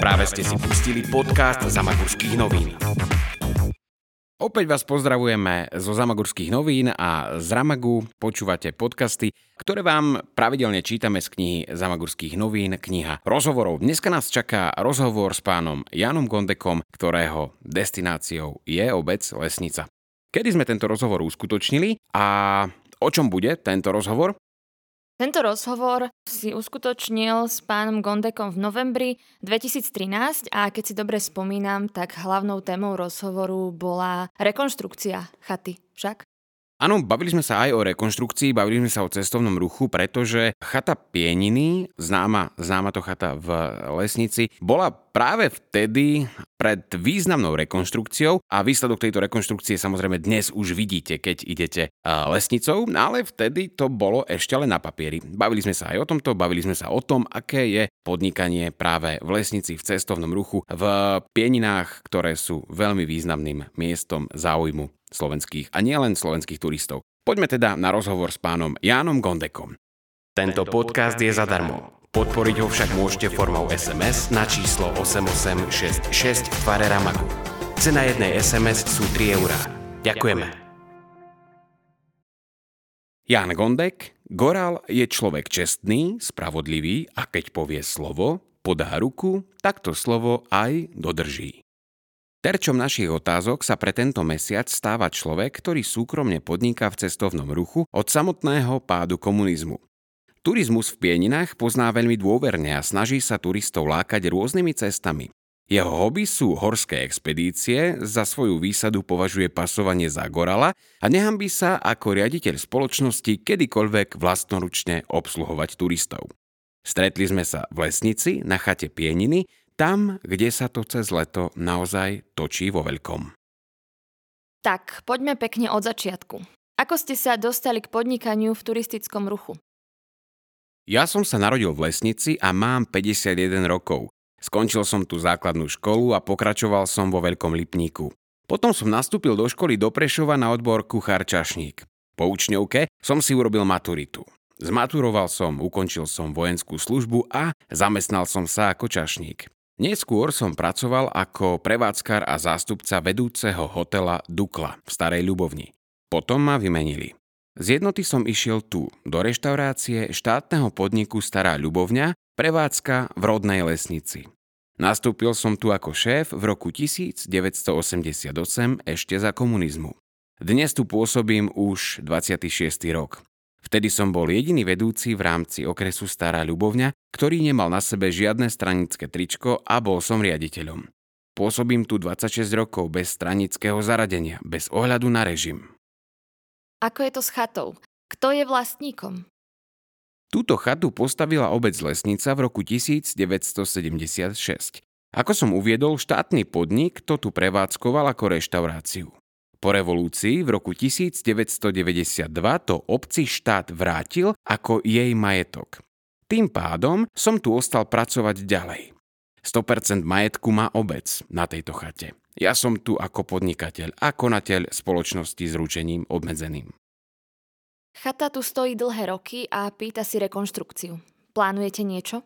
Práve ste si pustili podcast Zamagurských novín. Opäť vás pozdravujeme zo Zamagurských novín a z Ramagu počúvate podcasty, ktoré vám pravidelne čítame z knihy Zamagurských novín, kniha rozhovorov. Dneska nás čaká rozhovor s pánom Janom Gondekom, ktorého destináciou je obec Lesnica. Kedy sme tento rozhovor uskutočnili a o čom bude tento rozhovor? Tento rozhovor si uskutočnil s pánom Gondekom v novembri 2013 a keď si dobre spomínam, tak hlavnou témou rozhovoru bola rekonštrukcia chaty, však? Áno, bavili sme sa aj o rekonštrukcii, bavili sme sa o cestovnom ruchu, pretože chata Pieniny, známa, známa to chata v Lesnici, bola práve vtedy pred významnou rekonštrukciou a výsledok tejto rekonštrukcie samozrejme dnes už vidíte, keď idete lesnicou, ale vtedy to bolo ešte len na papieri. Bavili sme sa aj o tomto, bavili sme sa o tom, aké je podnikanie práve v lesnici, v cestovnom ruchu, v Pieninách, ktoré sú veľmi významným miestom záujmu slovenských a nielen slovenských turistov. Poďme teda na rozhovor s pánom Jánom Gondekom. Tento podcast je zadarmo. Podporiť ho však môžete formou SMS na číslo 8866 v tvare Ramagu. Cena jednej SMS sú 3 eurá. Ďakujeme. Jan Gondek, Goral je človek čestný, spravodlivý a keď povie slovo, podá ruku, tak to slovo aj dodrží. Terčom našich otázok sa pre tento mesiac stáva človek, ktorý súkromne podniká v cestovnom ruchu od samotného pádu komunizmu. Turizmus v Pieninách pozná veľmi dôverne a snaží sa turistov lákať rôznymi cestami. Jeho hobby sú horské expedície, za svoju výsadu považuje pasovanie za gorala a nehambí sa ako riaditeľ spoločnosti kedykoľvek vlastnoručne obsluhovať turistov. Stretli sme sa v lesnici na chate Pieniny, tam, kde sa to cez leto naozaj točí vo veľkom. Tak, poďme pekne od začiatku. Ako ste sa dostali k podnikaniu v turistickom ruchu? Ja som sa narodil v Lesnici a mám 51 rokov. Skončil som tu základnú školu a pokračoval som vo Veľkom Lipníku. Potom som nastúpil do školy do Prešova na odbor kuchár čašník. Po učňovke som si urobil maturitu. Zmaturoval som, ukončil som vojenskú službu a zamestnal som sa ako čašník. Neskôr som pracoval ako prevádzkar a zástupca vedúceho hotela Dukla v Starej Ľubovni. Potom ma vymenili. Z jednoty som išiel tu, do reštaurácie štátneho podniku Stará Ľubovňa, prevádzka v rodnej lesnici. Nastúpil som tu ako šéf v roku 1988 ešte za komunizmu. Dnes tu pôsobím už 26. rok. Vtedy som bol jediný vedúci v rámci okresu Stará Ľubovňa, ktorý nemal na sebe žiadne stranické tričko a bol som riaditeľom. Pôsobím tu 26 rokov bez stranického zaradenia, bez ohľadu na režim. Ako je to s chatou? Kto je vlastníkom? Túto chatu postavila obec Lesnica v roku 1976. Ako som uviedol, štátny podnik to tu prevádzkoval ako reštauráciu. Po revolúcii v roku 1992 to obci štát vrátil ako jej majetok. Tým pádom som tu ostal pracovať ďalej. 100% majetku má obec na tejto chate. Ja som tu ako podnikateľ a konateľ spoločnosti s ručením obmedzeným. Chata tu stojí dlhé roky a pýta si rekonštrukciu. Plánujete niečo?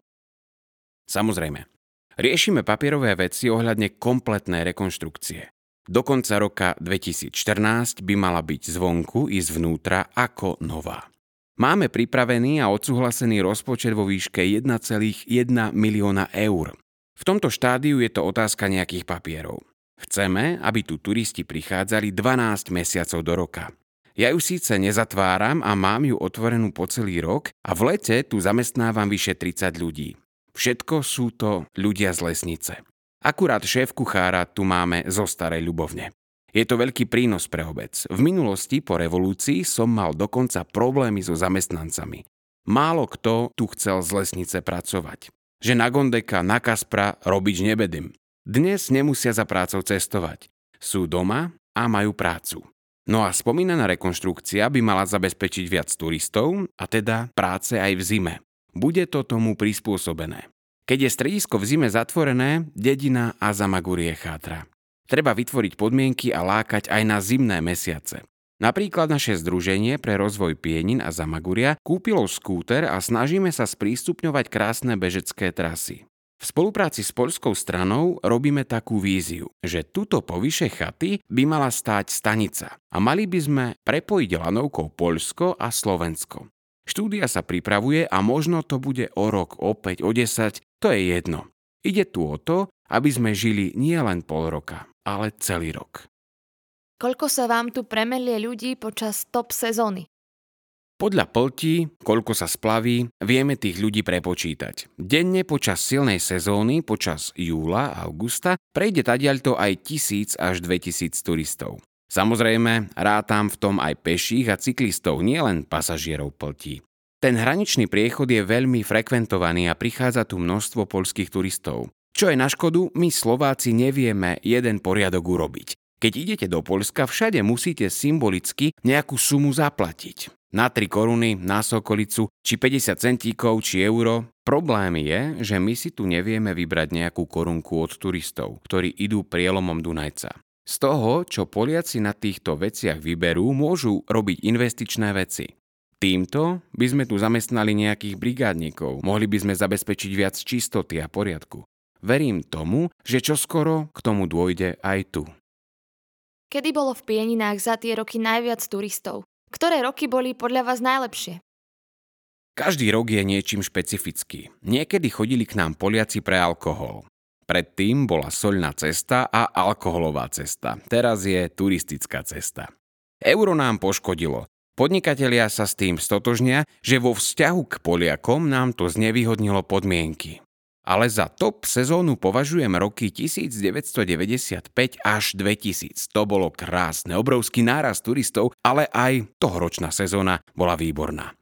Samozrejme. Riešime papierové veci ohľadne kompletnej rekonštrukcie. Do konca roka 2014 by mala byť zvonku i zvnútra ako nová. Máme pripravený a odsúhlasený rozpočet vo výške 1,1 milióna eur. V tomto štádiu je to otázka nejakých papierov. Chceme, aby tu turisti prichádzali 12 mesiacov do roka. Ja ju síce nezatváram a mám ju otvorenú po celý rok a v lete tu zamestnávam vyše 30 ľudí. Všetko sú to ľudia z lesnice. Akurát šéf kuchára tu máme zo Starej Ľubovne. Je to veľký prínos pre obec. V minulosti po revolúcii som mal dokonca problémy so zamestnancami. Málo kto tu chcel z lesnice pracovať. Že na Gondeka, na Kaspra robiť nebedím. Dnes nemusia za prácou cestovať. Sú doma a majú prácu. No a spomínaná rekonštrukcia by mala zabezpečiť viac turistov a teda práce aj v zime. Bude to tomu prispôsobené. Keď je stredisko v zime zatvorené, dedina a Zamagurie chátra. Treba vytvoriť podmienky a lákať aj na zimné mesiace. Napríklad naše združenie pre rozvoj Pienin a Zamaguria kúpilo skúter a snažíme sa sprístupňovať krásne bežecké trasy. V spolupráci s poľskou stranou robíme takú víziu, že tuto po vyše chaty by mala stáť stanica a mali by sme prepojiť lanovkou Poľsko a Slovensko. Štúdia sa pripravuje a možno to bude o rok, o 5, o 10, to je jedno. Ide tu o to, aby sme žili nie len pol roka, ale celý rok. Koľko sa vám tu premelie ľudí počas top sezóny? Podľa plti, koľko sa splaví, vieme tých ľudí prepočítať. Denne počas silnej sezóny, počas júla a augusta, prejde tadiaľto aj tisíc až 2000 turistov. Samozrejme, rátam v tom aj peších a cyklistov, nielen pasažierov pltí. Ten hraničný priechod je veľmi frekventovaný a prichádza tu množstvo polských turistov. Čo je na škodu, my Slováci nevieme jeden poriadok urobiť. Keď idete do Polska, všade musíte symbolicky nejakú sumu zaplatiť na 3 koruny, na sokolicu, či 50 centíkov, či euro. Problém je, že my si tu nevieme vybrať nejakú korunku od turistov, ktorí idú prielomom Dunajca. Z toho, čo Poliaci na týchto veciach vyberú, môžu robiť investičné veci. Týmto by sme tu zamestnali nejakých brigádnikov, mohli by sme zabezpečiť viac čistoty a poriadku. Verím tomu, že čoskoro k tomu dôjde aj tu. Kedy bolo v Pieninách za tie roky najviac turistov? Ktoré roky boli podľa vás najlepšie? Každý rok je niečím špecifický. Niekedy chodili k nám Poliaci pre alkohol. Predtým bola soľná cesta a alkoholová cesta. Teraz je turistická cesta. Euro nám poškodilo. Podnikatelia sa s tým stotožnia, že vo vzťahu k Poliakom nám to znevýhodnilo podmienky ale za top sezónu považujem roky 1995 až 2000. To bolo krásne, obrovský náraz turistov, ale aj tohoročná sezóna bola výborná.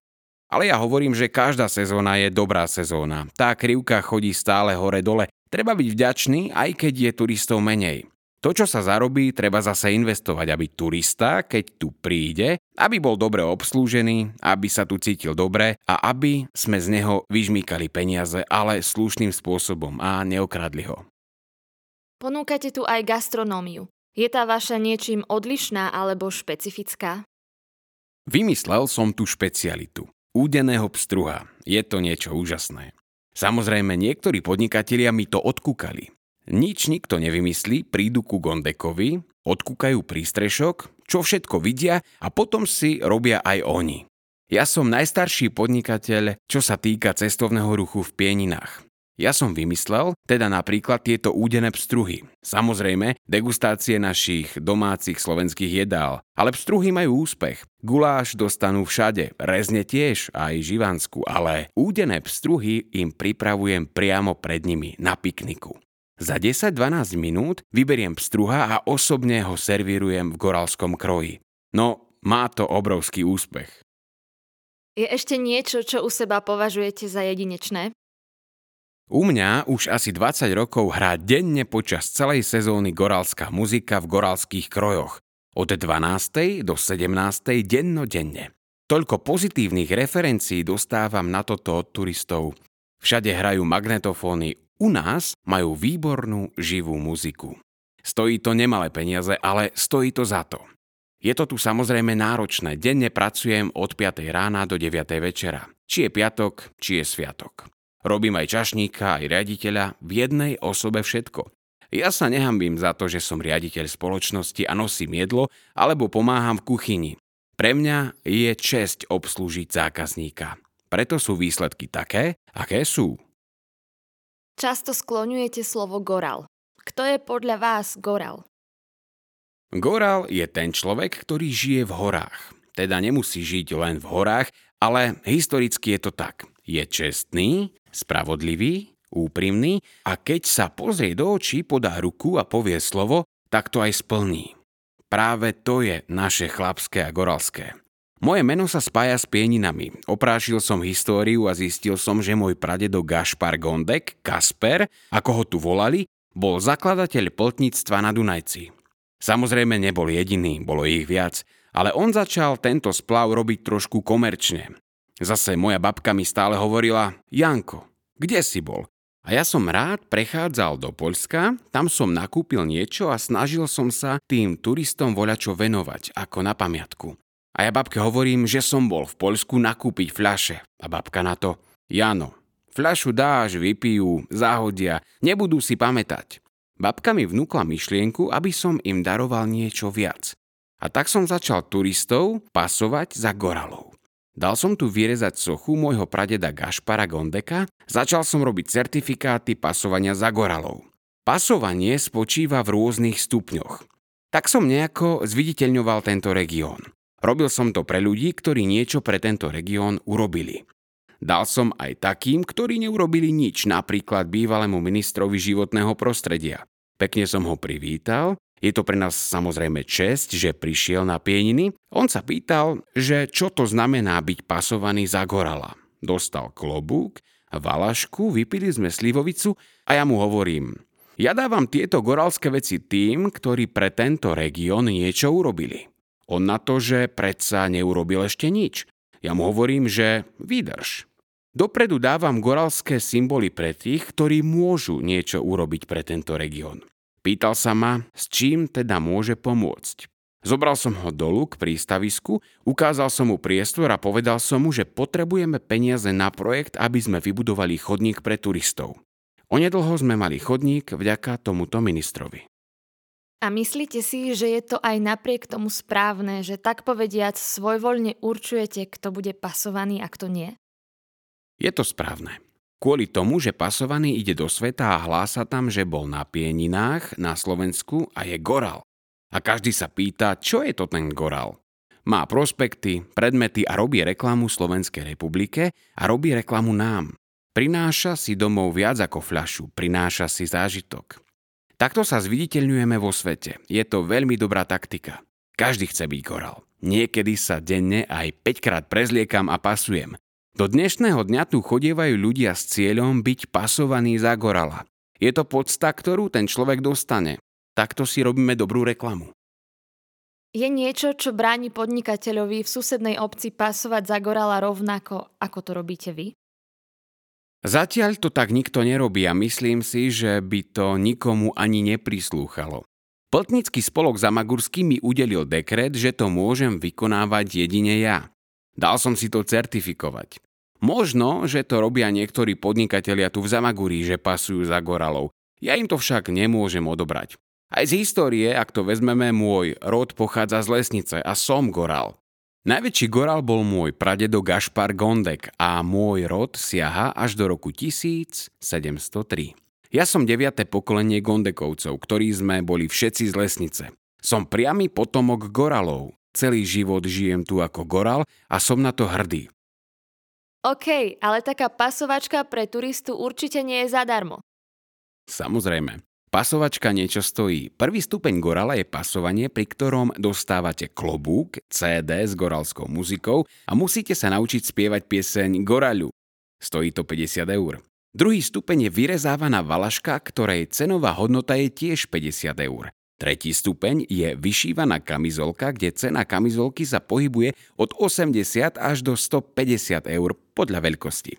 Ale ja hovorím, že každá sezóna je dobrá sezóna. Tá krivka chodí stále hore-dole. Treba byť vďačný, aj keď je turistov menej. To, čo sa zarobí, treba zase investovať, aby turista, keď tu príde, aby bol dobre obslúžený, aby sa tu cítil dobre a aby sme z neho vyžmýkali peniaze, ale slušným spôsobom a neokradli ho. Ponúkate tu aj gastronómiu. Je tá vaša niečím odlišná alebo špecifická? Vymyslel som tu špecialitu. Údeného pstruha. Je to niečo úžasné. Samozrejme, niektorí podnikatelia mi to odkúkali. Nič nikto nevymyslí, prídu ku Gondekovi, odkúkajú prístrešok, čo všetko vidia a potom si robia aj oni. Ja som najstarší podnikateľ, čo sa týka cestovného ruchu v Pieninách. Ja som vymyslel teda napríklad tieto údené pstruhy. Samozrejme, degustácie našich domácich slovenských jedál. Ale pstruhy majú úspech. Guláš dostanú všade, rezne tiež, aj živansku, ale údené pstruhy im pripravujem priamo pred nimi na pikniku. Za 10-12 minút vyberiem pstruha a osobne ho servírujem v goralskom kroji. No, má to obrovský úspech. Je ešte niečo, čo u seba považujete za jedinečné? U mňa už asi 20 rokov hrá denne počas celej sezóny goralská muzika v goralských krojoch. Od 12. do 17. dennodenne. Toľko pozitívnych referencií dostávam na toto od turistov. Všade hrajú magnetofóny, u nás majú výbornú živú muziku. Stojí to nemalé peniaze, ale stojí to za to. Je to tu samozrejme náročné. Denne pracujem od 5. rána do 9. večera. Či je piatok, či je sviatok. Robím aj čašníka, aj riaditeľa, v jednej osobe všetko. Ja sa nehambím za to, že som riaditeľ spoločnosti a nosím jedlo alebo pomáham v kuchyni. Pre mňa je česť obslúžiť zákazníka. Preto sú výsledky také, aké sú. Často skloňujete slovo goral. Kto je podľa vás goral? Goral je ten človek, ktorý žije v horách. Teda nemusí žiť len v horách, ale historicky je to tak. Je čestný, spravodlivý, úprimný a keď sa pozrie do očí, podá ruku a povie slovo, tak to aj splní. Práve to je naše chlapské a goralské. Moje meno sa spája s pieninami. Oprášil som históriu a zistil som, že môj pradedo Gašpar Gondek, Kasper, ako ho tu volali, bol zakladateľ plotníctva na Dunajci. Samozrejme nebol jediný, bolo ich viac, ale on začal tento splav robiť trošku komerčne. Zase moja babka mi stále hovorila, Janko, kde si bol? A ja som rád prechádzal do Poľska, tam som nakúpil niečo a snažil som sa tým turistom voľačo venovať, ako na pamiatku. A ja babke hovorím, že som bol v Poľsku nakúpiť fľaše. A babka na to, Jano, Fľašu dáš, vypijú, zahodia, nebudú si pamätať. Babka mi vnúkla myšlienku, aby som im daroval niečo viac. A tak som začal turistov pasovať za goralov. Dal som tu vyrezať sochu môjho pradeda Gašpara Gondeka, začal som robiť certifikáty pasovania za goralov. Pasovanie spočíva v rôznych stupňoch. Tak som nejako zviditeľňoval tento región. Robil som to pre ľudí, ktorí niečo pre tento región urobili. Dal som aj takým, ktorí neurobili nič, napríklad bývalému ministrovi životného prostredia. Pekne som ho privítal, je to pre nás samozrejme čest, že prišiel na pieniny. On sa pýtal, že čo to znamená byť pasovaný za gorala. Dostal klobúk, valašku, vypili sme slivovicu a ja mu hovorím, ja dávam tieto goralské veci tým, ktorí pre tento región niečo urobili. On na to, že predsa neurobil ešte nič. Ja mu hovorím, že vydrž. Dopredu dávam goralské symboly pre tých, ktorí môžu niečo urobiť pre tento región. Pýtal sa ma, s čím teda môže pomôcť. Zobral som ho dolu k prístavisku, ukázal som mu priestor a povedal som mu, že potrebujeme peniaze na projekt, aby sme vybudovali chodník pre turistov. Onedlho sme mali chodník vďaka tomuto ministrovi. A myslíte si, že je to aj napriek tomu správne, že tak povediac svojvoľne určujete, kto bude pasovaný a kto nie? Je to správne. Kvôli tomu, že pasovaný ide do sveta a hlása tam, že bol na Pieninách na Slovensku a je gorál. A každý sa pýta, čo je to ten gorál. Má prospekty, predmety a robí reklamu Slovenskej republike a robí reklamu nám. Prináša si domov viac ako fľašu, prináša si zážitok. Takto sa zviditeľňujeme vo svete. Je to veľmi dobrá taktika. Každý chce byť gorál. Niekedy sa denne aj 5 krát prezliekam a pasujem. Do dnešného dňa tu chodievajú ľudia s cieľom byť pasovaní za gorala. Je to podsta, ktorú ten človek dostane. Takto si robíme dobrú reklamu. Je niečo, čo bráni podnikateľovi v susednej obci pasovať za gorala rovnako, ako to robíte vy? Zatiaľ to tak nikto nerobí a myslím si, že by to nikomu ani neprislúchalo. Pltnický spolok Zamagurský mi udelil dekret, že to môžem vykonávať jedine ja. Dal som si to certifikovať. Možno, že to robia niektorí podnikatelia tu v Zamaguri, že pasujú za goralov. Ja im to však nemôžem odobrať. Aj z histórie, ak to vezmeme, môj rod pochádza z lesnice a som goral. Najväčší goral bol môj pradedo Gašpar Gondek a môj rod siaha až do roku 1703. Ja som deviate pokolenie Gondekovcov, ktorí sme boli všetci z lesnice. Som priamy potomok goralov, Celý život žijem tu ako goral a som na to hrdý. OK, ale taká pasovačka pre turistu určite nie je zadarmo. Samozrejme. Pasovačka niečo stojí. Prvý stupeň gorala je pasovanie, pri ktorom dostávate klobúk, CD s goralskou muzikou a musíte sa naučiť spievať pieseň Goraľu. Stojí to 50 eur. Druhý stupeň je vyrezávaná valaška, ktorej cenová hodnota je tiež 50 eur. Tretí stupeň je vyšívaná kamizolka, kde cena kamizolky sa pohybuje od 80 až do 150 eur podľa veľkosti.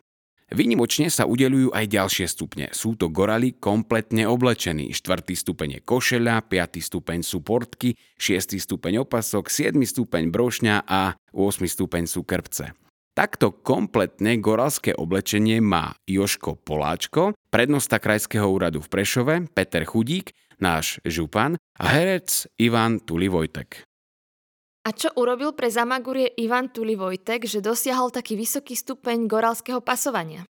Vynimočne sa udelujú aj ďalšie stupne. Sú to gorali kompletne oblečení. Štvrtý stupeň je košeľa, piatý stupeň sú portky, šiestý stupeň opasok, siedmy stupeň brošňa a 8 stupeň sú krpce. Takto kompletne goralské oblečenie má Joško Poláčko, prednosta Krajského úradu v Prešove, Peter Chudík, náš župan a herec Ivan Tuli Vojtek. A čo urobil pre Zamagurie Ivan Tuli Vojtek, že dosiahol taký vysoký stupeň goralského pasovania?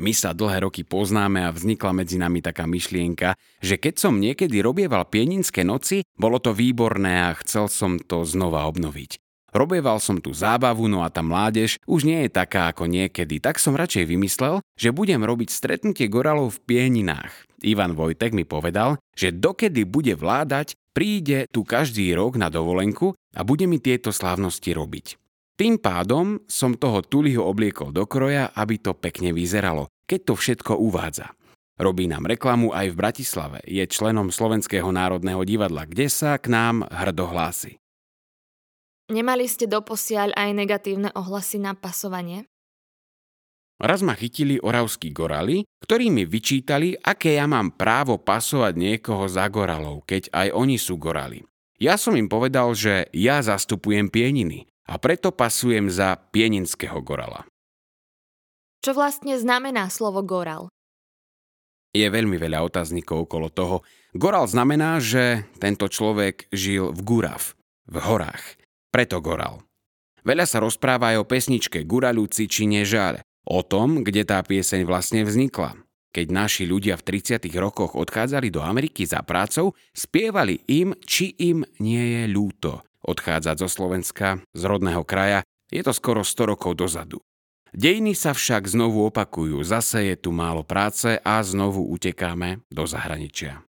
My sa dlhé roky poznáme a vznikla medzi nami taká myšlienka, že keď som niekedy robieval pieninské noci, bolo to výborné a chcel som to znova obnoviť. Robieval som tu zábavu, no a tá mládež už nie je taká ako niekedy, tak som radšej vymyslel, že budem robiť stretnutie goralov v Pieninách. Ivan Vojtek mi povedal, že dokedy bude vládať, príde tu každý rok na dovolenku a bude mi tieto slávnosti robiť. Tým pádom som toho Tuliho obliekol do kroja, aby to pekne vyzeralo, keď to všetko uvádza. Robí nám reklamu aj v Bratislave, je členom Slovenského národného divadla, kde sa k nám hrdo hlási. Nemali ste doposiaľ aj negatívne ohlasy na pasovanie? Raz ma chytili oravskí gorali, ktorí mi vyčítali, aké ja mám právo pasovať niekoho za goralov, keď aj oni sú gorali. Ja som im povedal, že ja zastupujem pieniny a preto pasujem za pieninského gorala. Čo vlastne znamená slovo Goral? Je veľmi veľa otáznikov okolo toho. Goral znamená, že tento človek žil v Gurav, v horách. Preto Goral. Veľa sa rozpráva aj o pesničke Guraľúci či Nežáľ, o tom, kde tá pieseň vlastne vznikla. Keď naši ľudia v 30. rokoch odchádzali do Ameriky za prácou, spievali im, či im nie je ľúto odchádzať zo Slovenska, z rodného kraja, je to skoro 100 rokov dozadu. Dejiny sa však znovu opakujú, zase je tu málo práce a znovu utekáme do zahraničia.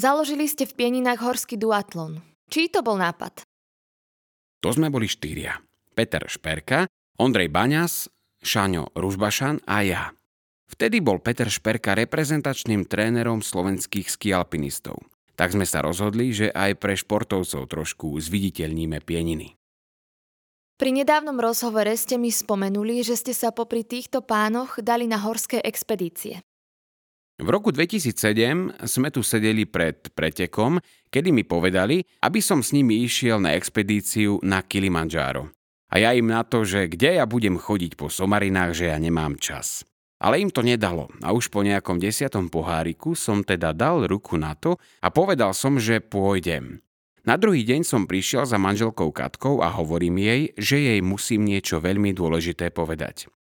Založili ste v Pieninách horský duatlon. Čí to bol nápad? To sme boli štyria. Peter Šperka, Ondrej Baňas, Šaňo Ružbašan a ja. Vtedy bol Peter Šperka reprezentačným trénerom slovenských skialpinistov. Tak sme sa rozhodli, že aj pre športovcov trošku zviditeľníme pieniny. Pri nedávnom rozhovore ste mi spomenuli, že ste sa popri týchto pánoch dali na horské expedície. V roku 2007 sme tu sedeli pred pretekom, kedy mi povedali, aby som s nimi išiel na expedíciu na Kilimanjaro. A ja im na to, že kde ja budem chodiť po somarinách, že ja nemám čas. Ale im to nedalo a už po nejakom desiatom poháriku som teda dal ruku na to a povedal som, že pôjdem. Na druhý deň som prišiel za manželkou Katkou a hovorím jej, že jej musím niečo veľmi dôležité povedať.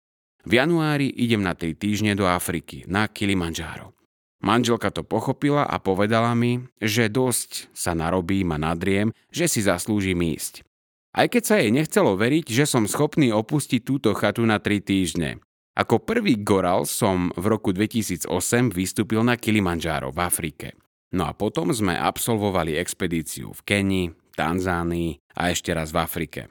V januári idem na 3 týždne do Afriky, na Kilimanjaro. Manželka to pochopila a povedala mi, že dosť sa narobím a nadriem, že si zaslúžim ísť. Aj keď sa jej nechcelo veriť, že som schopný opustiť túto chatu na 3 týždne. Ako prvý goral som v roku 2008 vystúpil na Kilimanjaro v Afrike. No a potom sme absolvovali expedíciu v Kenii, Tanzánii a ešte raz v Afrike.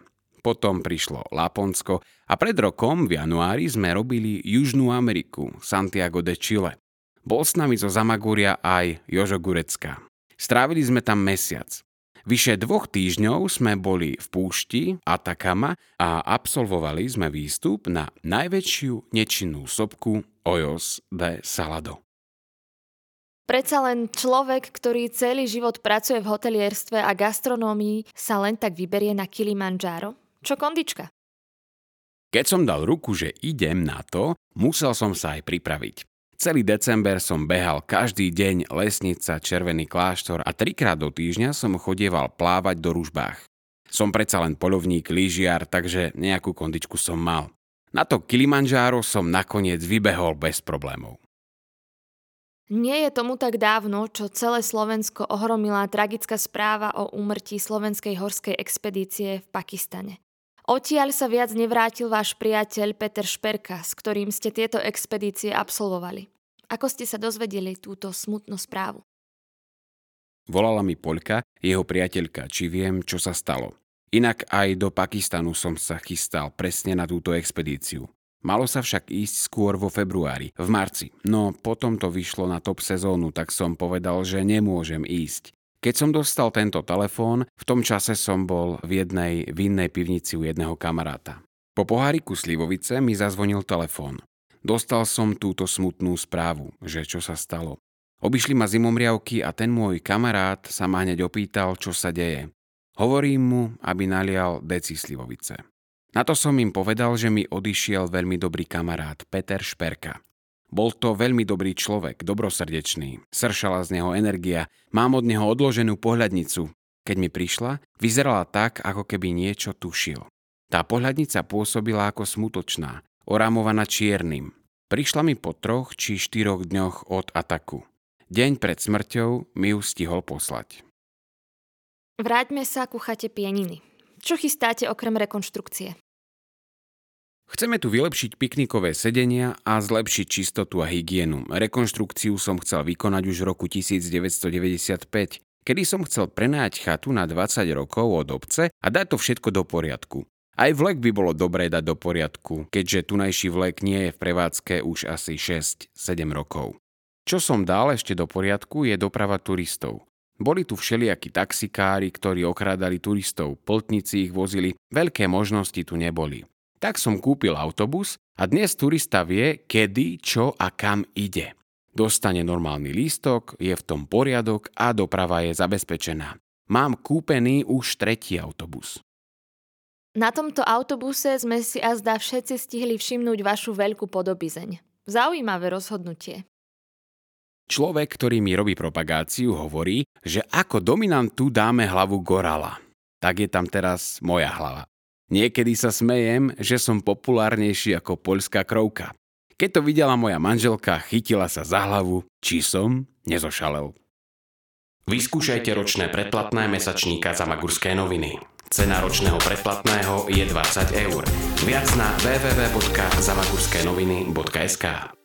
Potom prišlo Laponsko a pred rokom v januári sme robili Južnú Ameriku, Santiago de Chile. Bol s nami zo Zamagúria aj Jožo Gurecka. Strávili sme tam mesiac. Vyše dvoch týždňov sme boli v púšti Atakama a absolvovali sme výstup na najväčšiu nečinnú sopku Ojos de Salado. Predsa len človek, ktorý celý život pracuje v hotelierstve a gastronómii, sa len tak vyberie na Kilimanjaro? Čo kondička? Keď som dal ruku, že idem na to, musel som sa aj pripraviť. Celý december som behal každý deň lesnica, červený kláštor a trikrát do týždňa som chodieval plávať do ružbách. Som predsa len polovník, lyžiar, takže nejakú kondičku som mal. Na to Kilimanjaro som nakoniec vybehol bez problémov. Nie je tomu tak dávno, čo celé Slovensko ohromila tragická správa o úmrtí slovenskej horskej expedície v Pakistane. Odtiaľ sa viac nevrátil váš priateľ Peter Šperka, s ktorým ste tieto expedície absolvovali. Ako ste sa dozvedeli túto smutnú správu? Volala mi Poľka, jeho priateľka, či viem, čo sa stalo. Inak aj do Pakistanu som sa chystal presne na túto expedíciu. Malo sa však ísť skôr vo februári, v marci, no potom to vyšlo na top sezónu, tak som povedal, že nemôžem ísť. Keď som dostal tento telefón, v tom čase som bol v jednej vinnej pivnici u jedného kamaráta. Po poháriku Slivovice mi zazvonil telefón. Dostal som túto smutnú správu, že čo sa stalo. Obišli ma zimomriavky a ten môj kamarát sa ma hneď opýtal, čo sa deje. Hovorím mu, aby nalial deci Slivovice. Na to som im povedal, že mi odišiel veľmi dobrý kamarát Peter Šperka. Bol to veľmi dobrý človek, dobrosrdečný, sršala z neho energia, mám od neho odloženú pohľadnicu. Keď mi prišla, vyzerala tak, ako keby niečo tušil. Tá pohľadnica pôsobila ako smutočná, orámovaná čiernym. Prišla mi po troch či štyroch dňoch od ataku. Deň pred smrťou mi ju stihol poslať. Vráťme sa ku chate pieniny. Čo chystáte okrem rekonštrukcie? Chceme tu vylepšiť piknikové sedenia a zlepšiť čistotu a hygienu. Rekonštrukciu som chcel vykonať už v roku 1995, kedy som chcel prenájať chatu na 20 rokov od obce a dať to všetko do poriadku. Aj vlek by bolo dobré dať do poriadku, keďže tunajší vlek nie je v prevádzke už asi 6-7 rokov. Čo som dal ešte do poriadku je doprava turistov. Boli tu všelijakí taxikári, ktorí okrádali turistov, pltníci ich vozili, veľké možnosti tu neboli. Tak som kúpil autobus a dnes turista vie, kedy, čo a kam ide. Dostane normálny lístok, je v tom poriadok a doprava je zabezpečená. Mám kúpený už tretí autobus. Na tomto autobuse sme si a zdá všetci stihli všimnúť vašu veľkú podobizeň. Zaujímavé rozhodnutie. Človek, ktorý mi robí propagáciu, hovorí, že ako dominantu dáme hlavu gorala. Tak je tam teraz moja hlava. Niekedy sa smejem, že som populárnejší ako poľská krovka. Keď to videla moja manželka, chytila sa za hlavu, či som nezošalel. Vyskúšajte ročné predplatné mesačníka za Magurské noviny. Cena ročného predplatného je 20 eur. Viac na www.zamagurského.sk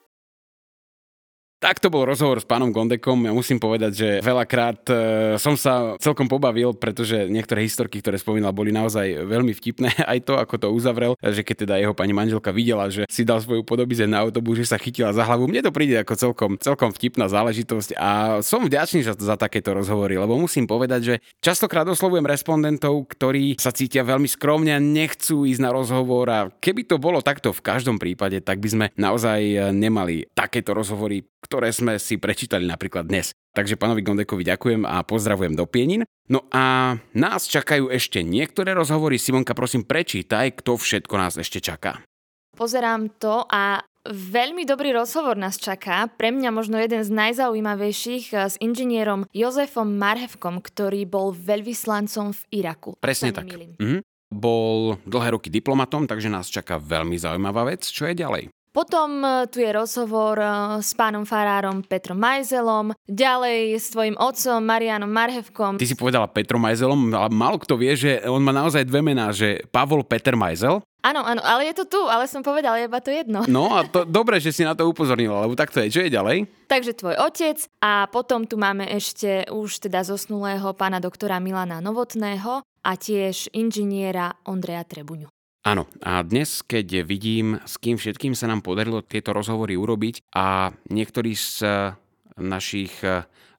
tak to bol rozhovor s pánom Gondekom. Ja musím povedať, že veľakrát e, som sa celkom pobavil, pretože niektoré historky, ktoré spomínal, boli naozaj veľmi vtipné. Aj to, ako to uzavrel, že keď teda jeho pani manželka videla, že si dal svoju podobizeň na autobus, že sa chytila za hlavu. Mne to príde ako celkom, celkom vtipná záležitosť a som vďačný za, za takéto rozhovory, lebo musím povedať, že častokrát oslovujem respondentov, ktorí sa cítia veľmi skromne a nechcú ísť na rozhovor a keby to bolo takto v každom prípade, tak by sme naozaj nemali takéto rozhovory, ktoré sme si prečítali napríklad dnes. Takže pánovi Gondekovi ďakujem a pozdravujem do Pienin. No a nás čakajú ešte niektoré rozhovory. Simonka, prosím, prečítaj, kto všetko nás ešte čaká. Pozerám to a Veľmi dobrý rozhovor nás čaká, pre mňa možno jeden z najzaujímavejších eh, s inžinierom Jozefom Marhevkom, ktorý bol veľvyslancom v Iraku. Presne tak. Mhm. Bol dlhé roky diplomatom, takže nás čaká veľmi zaujímavá vec. Čo je ďalej? Potom e, tu je rozhovor e, s pánom farárom Petrom Majzelom, ďalej s tvojim otcom Marianom Marhevkom. Ty si povedala Petrom Majzelom, ale málo kto vie, že on má naozaj dve mená, že Pavol Peter Majzel Áno, áno, ale je to tu, ale som povedala iba to jedno. No a to, dobre, že si na to upozornila, lebo tak to je. Čo je ďalej? Takže tvoj otec a potom tu máme ešte už teda zosnulého pána doktora Milana Novotného a tiež inžiniera Ondreja Trebuňu. Áno, a dnes, keď vidím, s kým všetkým sa nám podarilo tieto rozhovory urobiť a niektorí z našich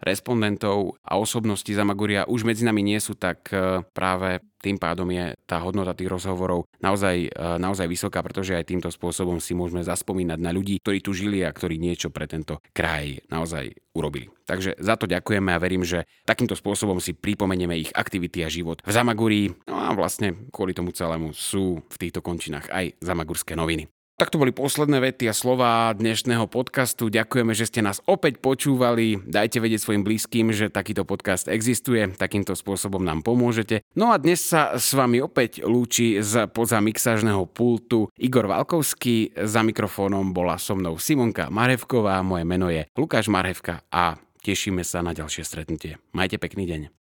respondentov a osobností Zamaguria už medzi nami nie sú, tak e, práve tým pádom je tá hodnota tých rozhovorov naozaj, e, naozaj vysoká, pretože aj týmto spôsobom si môžeme zaspomínať na ľudí, ktorí tu žili a ktorí niečo pre tento kraj naozaj urobili. Takže za to ďakujeme a verím, že takýmto spôsobom si pripomenieme ich aktivity a život v Zamagurí. No a vlastne kvôli tomu celému sú v týchto končinách aj Zamagurské noviny. Tak to boli posledné vety a slova dnešného podcastu. Ďakujeme, že ste nás opäť počúvali. Dajte vedieť svojim blízkym, že takýto podcast existuje. Takýmto spôsobom nám pomôžete. No a dnes sa s vami opäť lúči z poza mixážneho pultu Igor Valkovský. Za mikrofónom bola so mnou Simonka Marevková. Moje meno je Lukáš Marevka a tešíme sa na ďalšie stretnutie. Majte pekný deň.